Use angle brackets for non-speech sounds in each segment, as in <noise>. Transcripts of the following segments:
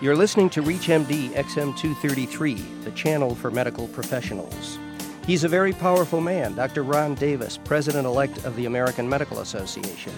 You're listening to ReachMD XM233, the channel for medical professionals. He's a very powerful man, Dr. Ron Davis, President elect of the American Medical Association.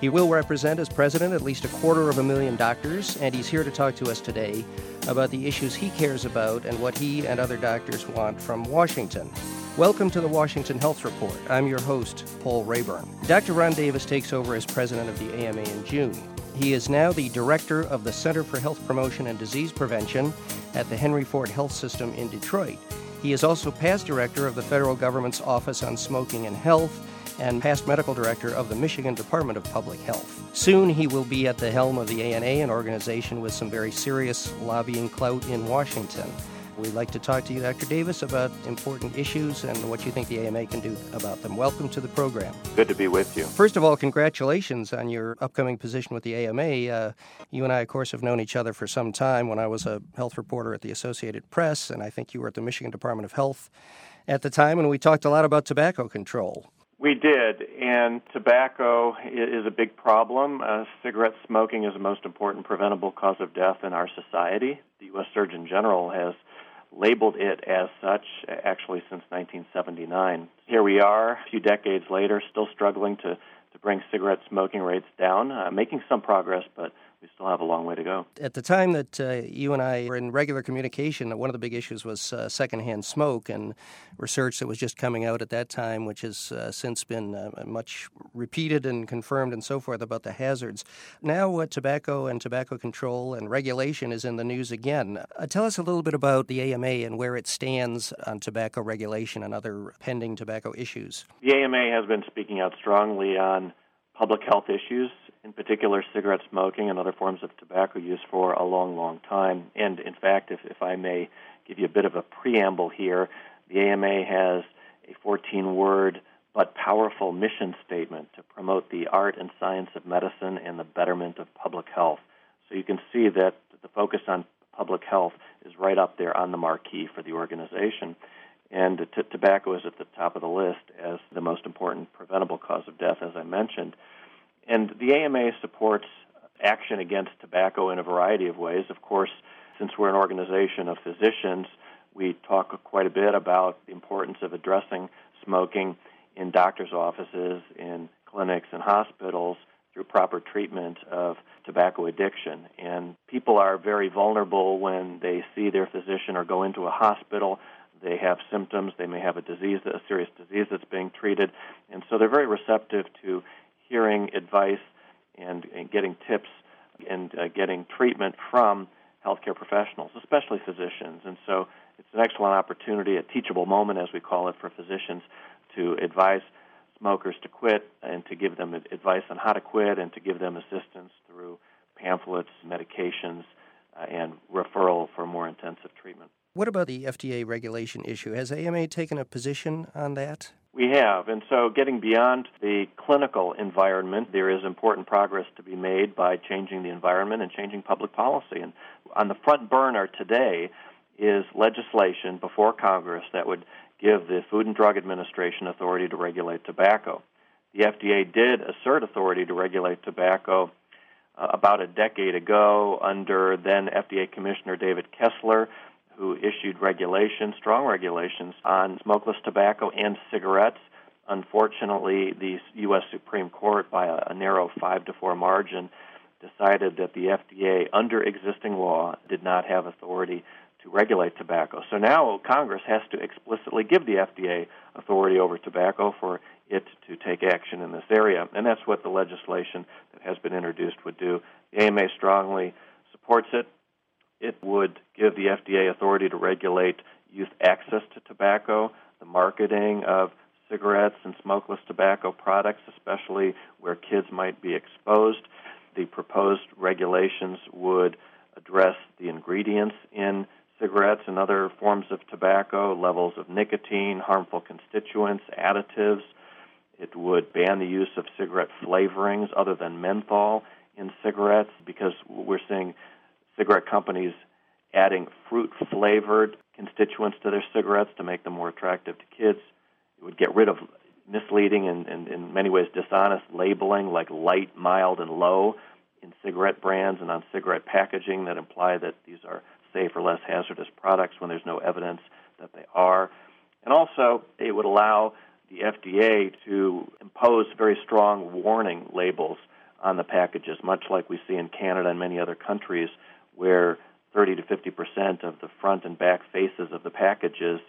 He will represent as president at least a quarter of a million doctors, and he's here to talk to us today about the issues he cares about and what he and other doctors want from Washington. Welcome to the Washington Health Report. I'm your host, Paul Raeburn. Dr. Ron Davis takes over as president of the AMA in June. He is now the director of the Center for Health Promotion and Disease Prevention at the Henry Ford Health System in Detroit. He is also past director of the federal government's Office on Smoking and Health and past medical director of the Michigan Department of Public Health. Soon he will be at the helm of the AMA, an organization with some very serious lobbying clout in Washington. We'd like to talk to you, Dr. Davis, about important issues and what you think the AMA can do about them. Welcome to the program. Good to be with you. First of all, congratulations on your upcoming position with the AMA. Uh, you and I, of course, have known each other for some time when I was a health reporter at the Associated Press, and I think you were at the Michigan Department of Health at the time, and we talked a lot about tobacco control. We did, and tobacco is a big problem. Uh, cigarette smoking is the most important preventable cause of death in our society. The U.S. Surgeon General has labeled it as such actually since 1979. Here we are, a few decades later, still struggling to, to bring cigarette smoking rates down, uh, making some progress, but we still have a long way to go. At the time that uh, you and I were in regular communication, one of the big issues was uh, secondhand smoke and research that was just coming out at that time, which has uh, since been uh, much repeated and confirmed and so forth about the hazards. Now, uh, tobacco and tobacco control and regulation is in the news again. Uh, tell us a little bit about the AMA and where it stands on tobacco regulation and other pending tobacco issues. The AMA has been speaking out strongly on public health issues in particular cigarette smoking and other forms of tobacco use for a long, long time. And in fact, if, if I may give you a bit of a preamble here, the AMA has a 14 word but powerful mission statement to promote the art and science of medicine and the betterment of public health. So you can see that the focus on public health is right up there on the marquee for the organization. And t- tobacco is at the top of the list as the most important preventable cause of death, as I mentioned. And the AMA supports action against tobacco in a variety of ways. Of course, since we're an organization of physicians, we talk quite a bit about the importance of addressing smoking in doctors' offices, in clinics, and hospitals through proper treatment of tobacco addiction. And people are very vulnerable when they see their physician or go into a hospital. They have symptoms, they may have a disease, a serious disease that's being treated, and so they're very receptive to hearing advice and, and getting tips and uh, getting treatment from healthcare professionals, especially physicians. And so it's an excellent opportunity, a teachable moment, as we call it, for physicians to advise smokers to quit and to give them advice on how to quit and to give them assistance through pamphlets, medications, uh, and referral for more intensive treatment. What about the FDA regulation issue? Has AMA taken a position on that? We have. And so, getting beyond the clinical environment, there is important progress to be made by changing the environment and changing public policy. And on the front burner today is legislation before Congress that would give the Food and Drug Administration authority to regulate tobacco. The FDA did assert authority to regulate tobacco uh, about a decade ago under then FDA Commissioner David Kessler who issued regulations, strong regulations, on smokeless tobacco and cigarettes. Unfortunately, the U.S. Supreme Court, by a, a narrow five to four margin, decided that the FDA, under existing law, did not have authority to regulate tobacco. So now Congress has to explicitly give the FDA authority over tobacco for it to take action in this area. And that's what the legislation that has been introduced would do. The AMA strongly supports it it would give the FDA authority to regulate youth access to tobacco, the marketing of cigarettes and smokeless tobacco products, especially where kids might be exposed. The proposed regulations would address the ingredients in cigarettes and other forms of tobacco, levels of nicotine, harmful constituents, additives. It would ban the use of cigarette flavorings other than menthol in cigarettes because we're seeing cigarette companies adding fruit flavored constituents to their cigarettes to make them more attractive to kids. It would get rid of misleading and, and in many ways dishonest labeling like light, mild, and low in cigarette brands and on cigarette packaging that imply that these are safe or less hazardous products when there's no evidence that they are. And also, it would allow the FDA to impose very strong warning labels on the packages, much like we see in Canada and many other countries, where 30 to 50 percent of the front and back faces of the packages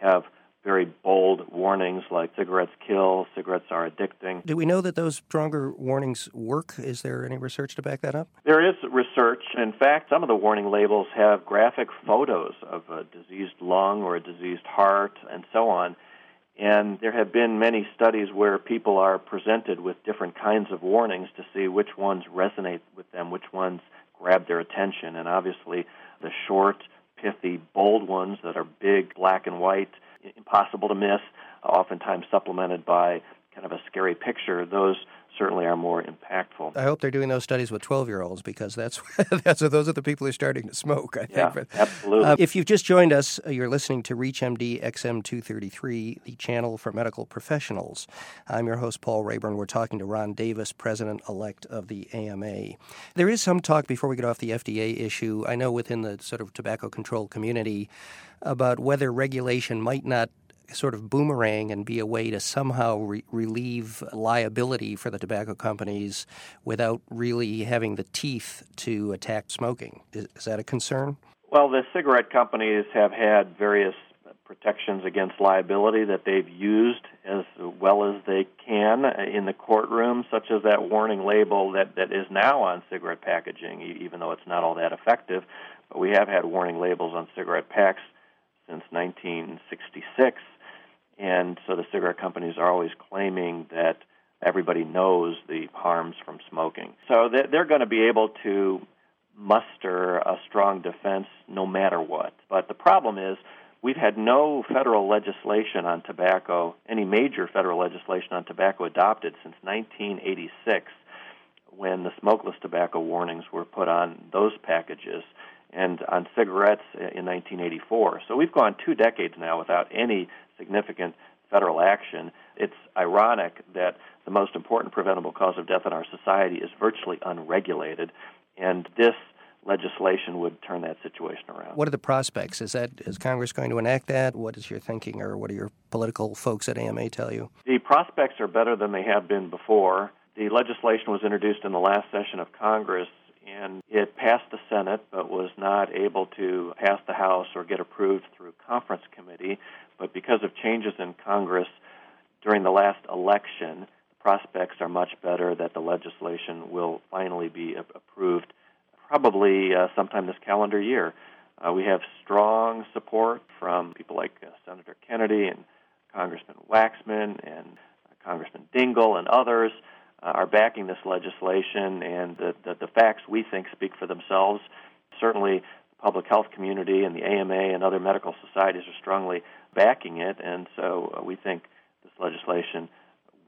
have very bold warnings like cigarettes kill, cigarettes are addicting. Do we know that those stronger warnings work? Is there any research to back that up? There is research. In fact, some of the warning labels have graphic photos of a diseased lung or a diseased heart and so on. And there have been many studies where people are presented with different kinds of warnings to see which ones resonate with them, which ones grab their attention. And obviously, the short, pithy, bold ones that are big, black and white, impossible to miss, oftentimes supplemented by kind of a scary picture, those certainly are more impactful. I hope they're doing those studies with 12 year olds because that's, <laughs> that's those are the people who are starting to smoke, I think. Yeah, absolutely. Uh, if you've just joined us, uh, you're listening to ReachMD XM233, the channel for medical professionals. I'm your host, Paul Raeburn. We're talking to Ron Davis, president elect of the AMA. There is some talk before we get off the FDA issue, I know within the sort of tobacco control community, about whether regulation might not sort of boomerang and be a way to somehow re- relieve liability for the tobacco companies without really having the teeth to attack smoking. Is, is that a concern? Well, the cigarette companies have had various protections against liability that they've used as well as they can in the courtroom, such as that warning label that, that is now on cigarette packaging, even though it's not all that effective. But we have had warning labels on cigarette packs since 1966 and so the cigarette companies are always claiming that everybody knows the harms from smoking. So they're going to be able to muster a strong defense no matter what. But the problem is, we've had no federal legislation on tobacco, any major federal legislation on tobacco adopted since 1986 when the smokeless tobacco warnings were put on those packages and on cigarettes in 1984. So we've gone two decades now without any significant federal action. It's ironic that the most important preventable cause of death in our society is virtually unregulated, and this legislation would turn that situation around. What are the prospects? Is that is Congress going to enact that? What is your thinking, or what do your political folks at AMA tell you? The prospects are better than they have been before. The legislation was introduced in the last session of Congress and it passed the Senate but was not able to pass the House or get approved through conference committee. But because of changes in Congress during the last election, prospects are much better that the legislation will finally be approved probably uh, sometime this calendar year. Uh, we have strong support from people like uh, Senator Kennedy and Congressman Waxman and uh, Congressman Dingell and others uh, are backing this legislation, and the, the, the facts we think speak for themselves. Certainly, public health community and the AMA and other medical societies are strongly backing it, and so uh, we think this legislation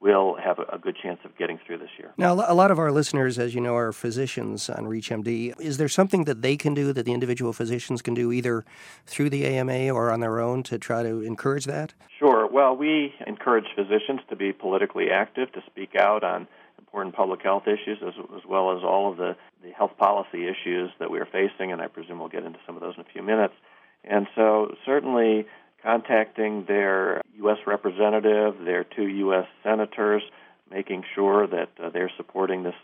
will have a, good chance of getting through this year. Now, a lot of our listeners, as you know, are physicians on ReachMD. Is there something that they can do that the individual physicians can do either through the AMA or on their own to try to encourage that? Sure. Well, we encourage physicians to be politically active, to speak out on important public health issues as, as well as all of the, the health policy issues that we are facing, and I presume we'll get into some of those in a few minutes. And so, certainly, contacting their U.S. representative, their two U.S. senators, making sure that uh, they're supporting this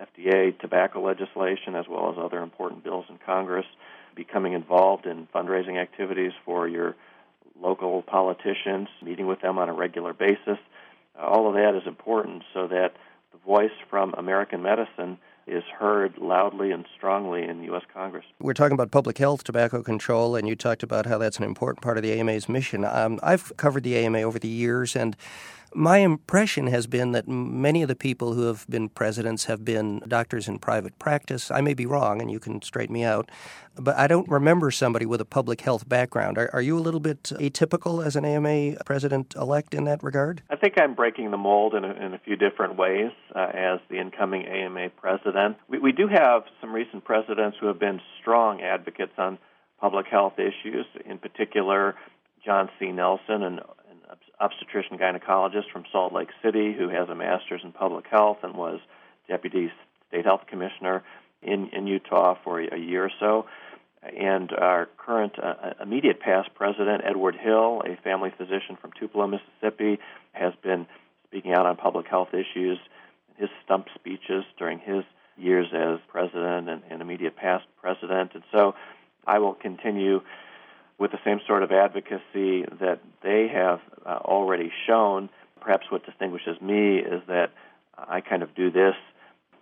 FDA tobacco legislation as well as other important bills in Congress, becoming involved in fundraising activities for your local politicians, meeting with them on a regular basis. Uh, all of that is important so that the voice from American medicine is heard loudly and strongly in the U.S. Congress. We're talking about public health, tobacco control, and you talked about how that's an important part of the AMA's mission. Um, I've covered the AMA over the years, and my impression has been that many of the people who have been presidents have been doctors in private practice. I may be wrong, and you can straighten me out, but I don't remember somebody with a public health background. Are, are you a little bit atypical as an AMA president elect in that regard? I think I'm breaking the mold in a, in a few different ways uh, as the incoming AMA president. We, we do have some recent presidents who have been strong advocates on public health issues, in particular, John C. Nelson and obstetrician gynecologist from Salt Lake City who has a master's in public health and was deputy state health commissioner in, in Utah for a year or so. And our current uh, immediate past president, Edward Hill, a family physician from Tupelo, Mississippi, has been speaking out on public health issues. His stump speeches during his years as president and, and immediate past president. And so I will continue with the same sort of advocacy that they have uh, already shown. Perhaps what distinguishes me is that I kind of do this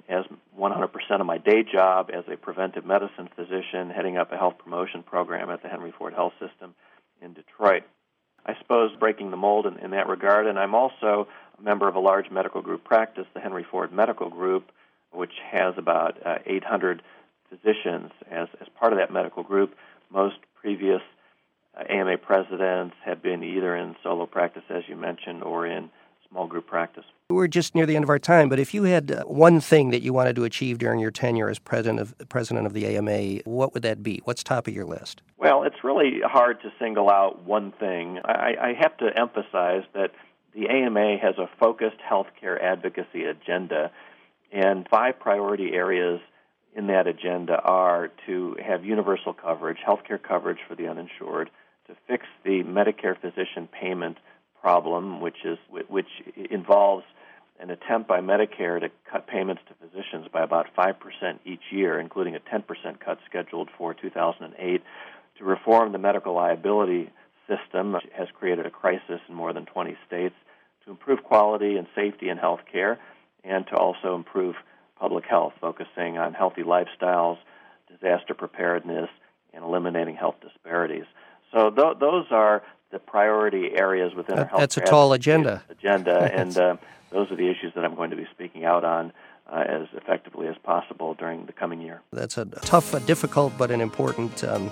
as 100% of my day job as a preventive medicine physician heading up a health promotion program at the Henry Ford Health System in Detroit. I suppose breaking the mold in, in that regard, and I'm also a member of a large medical group practice, the Henry Ford Medical Group, which has about uh, 800 physicians as, as part of that medical group. Most previous AMA presidents have been either in solo practice, as you mentioned, or in small group practice. We're just near the end of our time, but if you had uh, one thing that you wanted to achieve during your tenure as president of president of the AMA, what would that be? What's top of your list? Well, it's really hard to single out one thing. I, I have to emphasize that the AMA has a focused healthcare advocacy agenda, and five priority areas in that agenda are to have universal coverage, healthcare coverage for the uninsured, to fix the Medicare physician payment problem, which is which involves an attempt by Medicare to cut payments to physicians by about 5% each year, including a 10% cut scheduled for 2008, to reform the medical liability system, which has created a crisis in more than 20 states, to improve quality and safety in health care, and to also improve public health, focusing on healthy lifestyles, disaster preparedness, and eliminating health disparities. So th- those are the priority areas within our health. That's a tall agenda. Agenda, <laughs> and uh, those are the issues that I'm going to be speaking out on. Uh, as effectively as possible during the coming year. That's a tough, a difficult, but an important um,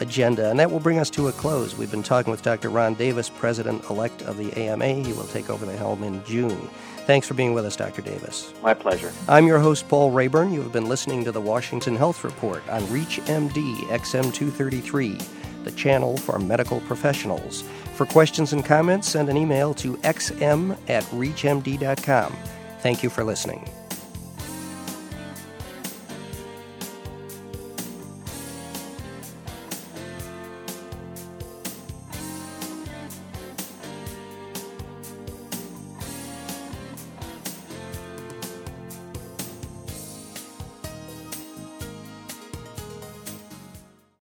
agenda. And that will bring us to a close. We've been talking with Dr. Ron Davis, President elect of the AMA. He will take over the helm in June. Thanks for being with us, Dr. Davis. My pleasure. I'm your host, Paul Raeburn. You have been listening to the Washington Health Report on ReachMD XM233 the channel for medical professionals. For questions and comments, send an email to xm at reachmd.com. Thank you for listening.